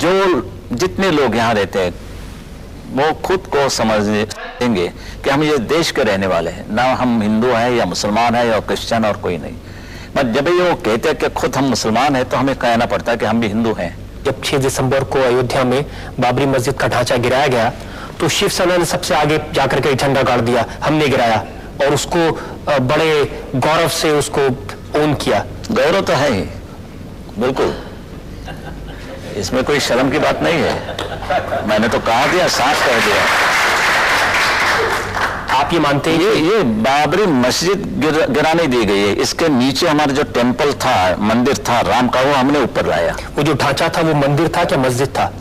जो जितने लोग यहाँ रहते हैं वो खुद को समझेंगे कि हम ये देश के रहने वाले हैं। ना हम हिंदू हैं या मुसलमान हैं या क्रिश्चियन और कोई नहीं। पर जब ये वो कहते हैं कि खुद हम मुसलमान हैं तो हमें कहना पड़ता है कि हम भी हिंदू हैं। जब 6 दिसंबर को अयोध्या में बाबरी मस्जिद का ढांचा गिराया गया तो शिवसेना ने सबसे आगे जाकर के झंडा गाड़ दिया हमने गिराया। और उसको बड़े गौरव से उसको ओन किया। गौरव तो है ही। बिल्कुल। इसमें कोई शर्म की बात नहीं है। मैंने तो कहा दिया साफ़ कह दिया। आप ये मानते हैं ये ये बाबरी मस्जिद गिर, गिराने दी गई है। इसके नीचे हमारा जो टेंपल था मंदिर था राम का वो हमने ऊपर लाया। वो जो ढांचा था वो मंदिर था क्या मस्जिद था?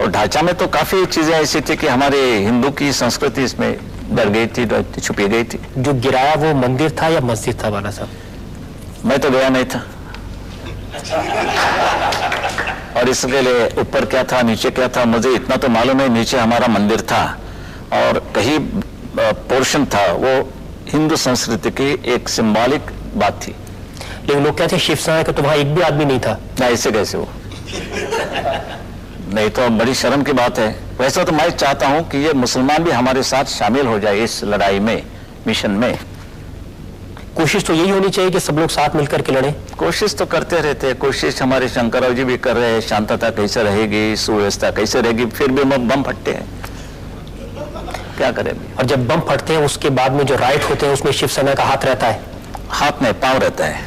और ढांचा में तो काफ़ी चीज़ें ऐसी थी कि हमारे हिंदू की संस्कृति इसमें डर गई थी छुपी गई थी। जो गिराया वो मंदिर था या मस्जिद था बाला साहब? मैं तो गया नहीं था। और इसके लिए ऊपर क्या था नीचे क्या था मुझे इतना तो मालूम है नीचे हमारा मंदिर था। और कहीं पोर्शन था वो हिंदू संस्कृति की एक सिंबॉलिक बात थी। लेकिन लोग क्या थे शिवसेना का तो वहाँ एक भी आदमी नहीं था। ना ऐसे कैसे वो नहीं तो बड़ी शर्म की बात है। वैसा तो मैं चाहता हूँ कि ये मुसलमान भी हमारे साथ शामिल हो जाए इस लड़ाई में मिशन में। कोशिश तो यही होनी चाहिए कि सब लोग साथ मिलकर के लड़े। कोशिश तो करते रहते हैं। कोशिश हमारे शंकरराव जी भी कर रहे हैं। शांतता कैसे रहेगी? सुव्यवस्था कैसे रहेगी? फिर भी हम बम फटते हैं। क्या करें? और जब बम फटते हैं उसके बाद में जो राइट होते हैं उसमें शिवसेना का हाथ रहता है। हाथ में पाँव रहता है।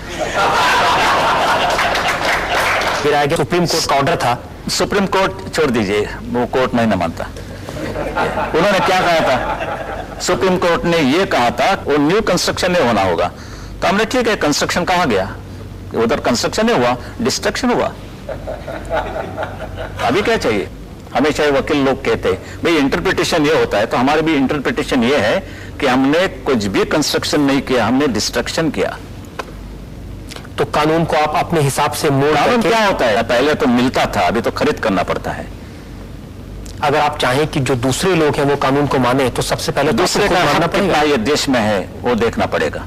फिर आगे सुप्रीम कोर्ट का ऑर्डर था। सुप्रीम कोर्ट छोड़ दीजिए। वो कोर्ट नहीं ना मानता। उन्होंने क्या कहा था? सुप्रीम कोर्ट ने ये कहा था वो न्यू कंस्ट्रक्शन नहीं होना होगा। तो हमने ठीक है कंस्ट्रक्शन कहाँ गया? उधर कंस्ट्रक्शन नहीं हुआ डिस्ट्रक्शन हुआ। अभी क्या चाहिए? हमेशा ये वकील लोग कहते हैं भाई इंटरप्रिटेशन ये होता है। तो हमारे भी इंटरप्रिटेशन ये है कि हमने कुछ भी कंस्ट्रक्शन नहीं किया हमने डिस्ट्रक्शन किया। तो कानून को आप अपने हिसाब से मोड़ कानून क्या होता है? पहले तो मिलता था अभी तो खरीद करना पड़ता है। अगर आप चाहें कि जो दूसरे लोग हैं वो कानून को माने तो सबसे पहले तो दूसरे का मानना कितना पड़ेगा। ये देश में है वो देखना पड़ेगा।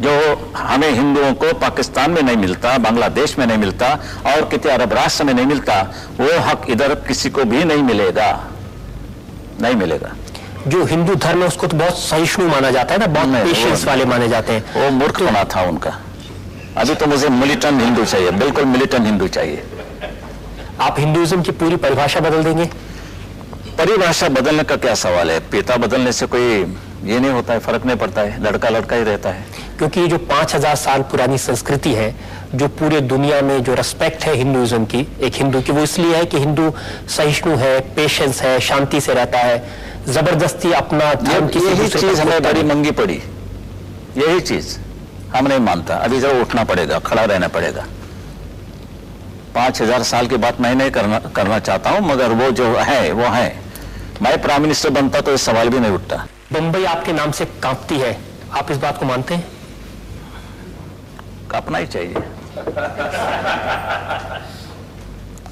जो हमें हिंदुओं को पाकिस्तान में नहीं मिलता बांग्लादेश में नहीं मिलता और किसी अरब राष्ट्र में नहीं मिलता वो हक इधर किसी को भी नहीं मिलेगा। नहीं मिलेगा। जो हिंदू धर्म है उसको तो बहुत सहिष्णु माना जाता है ना बहुत पेशेंस वाले माने जाते हैं। वो मूर्ख होना था उनका। अभी तो मुझे मिलिटेंट हिंदू चाहिए बिल्कुल मिलिटेंट हिंदू चाहिए। आप हिंदुइज्म की पूरी परिभाषा बदल देंगे। परिभाषा बदलने का क्या सवाल है? पिता बदलने से कोई ये नहीं होता है फ़र्क नहीं पड़ता है लड़का लड़का ही रहता है। क्योंकि ये जो पाँच हज़ार साल पुरानी संस्कृति है जो पूरे दुनिया में जो रेस्पेक्ट है हिंदुइज्म की एक हिंदू की वो इसलिए है कि हिंदू सहिष्णु है पेशेंस है शांति से रहता है ज़बरदस्ती अपना धर्म किसी यही चीज़ हमें बड़ी मंगी पड़ी। यही चीज़ हम नहीं मानता। अभी ज़रूर उठना पड़ेगा खड़ा रहना पड़ेगा। पाँच हज़ार साल की बात मैं नहीं करना करना चाहता हूँ मगर वो जो है वो है। मैं प्राइम मिनिस्टर बनता तो ये सवाल भी नहीं उठता। मुंबई आपके नाम से कांपती है। आप इस बात को मानते हैं? कांपना ही चाहिए।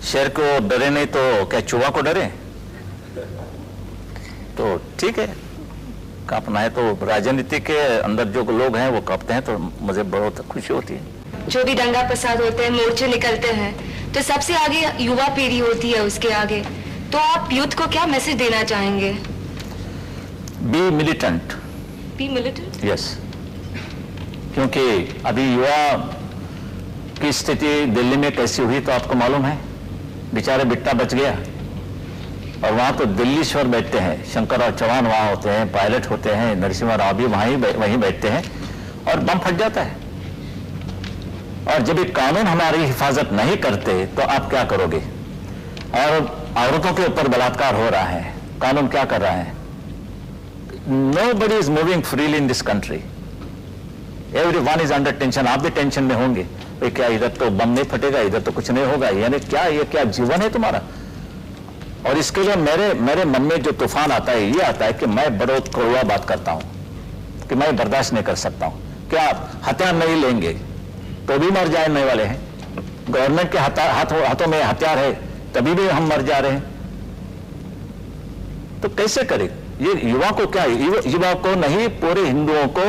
शेर को डरे नहीं तो क्या चूहा को डरे? तो ठीक है। कांपना है तो राजनीति के अंदर जो लोग हैं वो कांपते हैं तो मुझे बहुत खुशी होती है। जो भी दंगा प्रसाद होते हैं मोर्चे निकलते हैं तो सबसे आगे युवा पीढ़ी होती है उसके आगे। तो आप यूथ को क्या मैसेज देना चाहेंगे? Be militant be militant yes क्योंकि अभी युवा की स्थिति दिल्ली में कैसी हुई तो आपको मालूम है। बेचारे बिट्टा बच गया। और वहाँ तो दिल्लीश्वर बैठते हैं। शंकरराव चौहान वहाँ होते हैं पायलट होते हैं नरसिम्हा राव भी वहीं वहीं बैठते हैं। और बम फट जाता है। और जब ये कानून हमारी हिफाजत नहीं करते तो आप क्या करोगे? और औरतों के ऊपर बलात्कार हो रहा है। कानून क्या कर रहा है? Nobody is moving freely in this country everyone is under tension आप भी टेंशन में होंगे। भाई क्या, इधर तो बम नहीं फटेगा, इधर तो कुछ नहीं होगा। यानी क्या, ये क्या जीवन है तुम्हारा? और इसके लिए मेरे मेरे मन में जो तूफ़ान आता है, ये आता है कि मैं बड़ो कड़वा बात करता हूँ, कि मैं बर्दाश्त नहीं कर सकता हूँ। क्या आप हथियार नहीं लेंगे? तो भी मर जाने वाले हैं। गवर्नमेंट के हाथा- हाथों हाथों में हथियार है तभी भी हम मर जा रहे हैं। तो कैसे करें? ये युवा को क्या युवा युवा को नहीं पूरे हिंदुओं को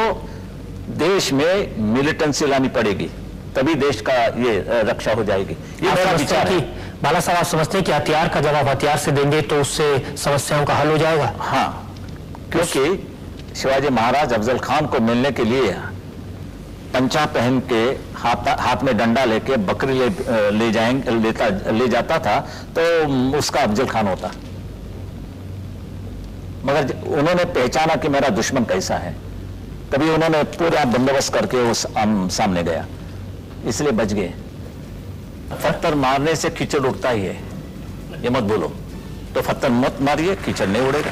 देश में मिलिटेंसी लानी पड़ेगी तभी देश का ये रक्षा हो जाएगी। ये मेरा विचार है बाला साहब आप समझते हैं कि हथियार का जवाब हथियार से देंगे तो उससे समस्याओं का हल हो जाएगा? हाँ क्योंकि शिवाजी महाराज अफजल खान को मिलने के लिए पंचा पहन के हाथ हाथ में डंडा लेके बकरी ले ले जाएँगे लेता ले जाता था तो उसका अफजल खान होता। मगर उन्होंने पहचाना कि मेरा दुश्मन कैसा है। तभी उन्होंने पूरा बंदोबस्त करके उस सामने गया। इसलिए बच गए। पत्थर मारने से कीचड़ उड़ता ही है। ये मत बोलो। तो पत्थर मत मारिए, कीचड़ नहीं उड़ेगा।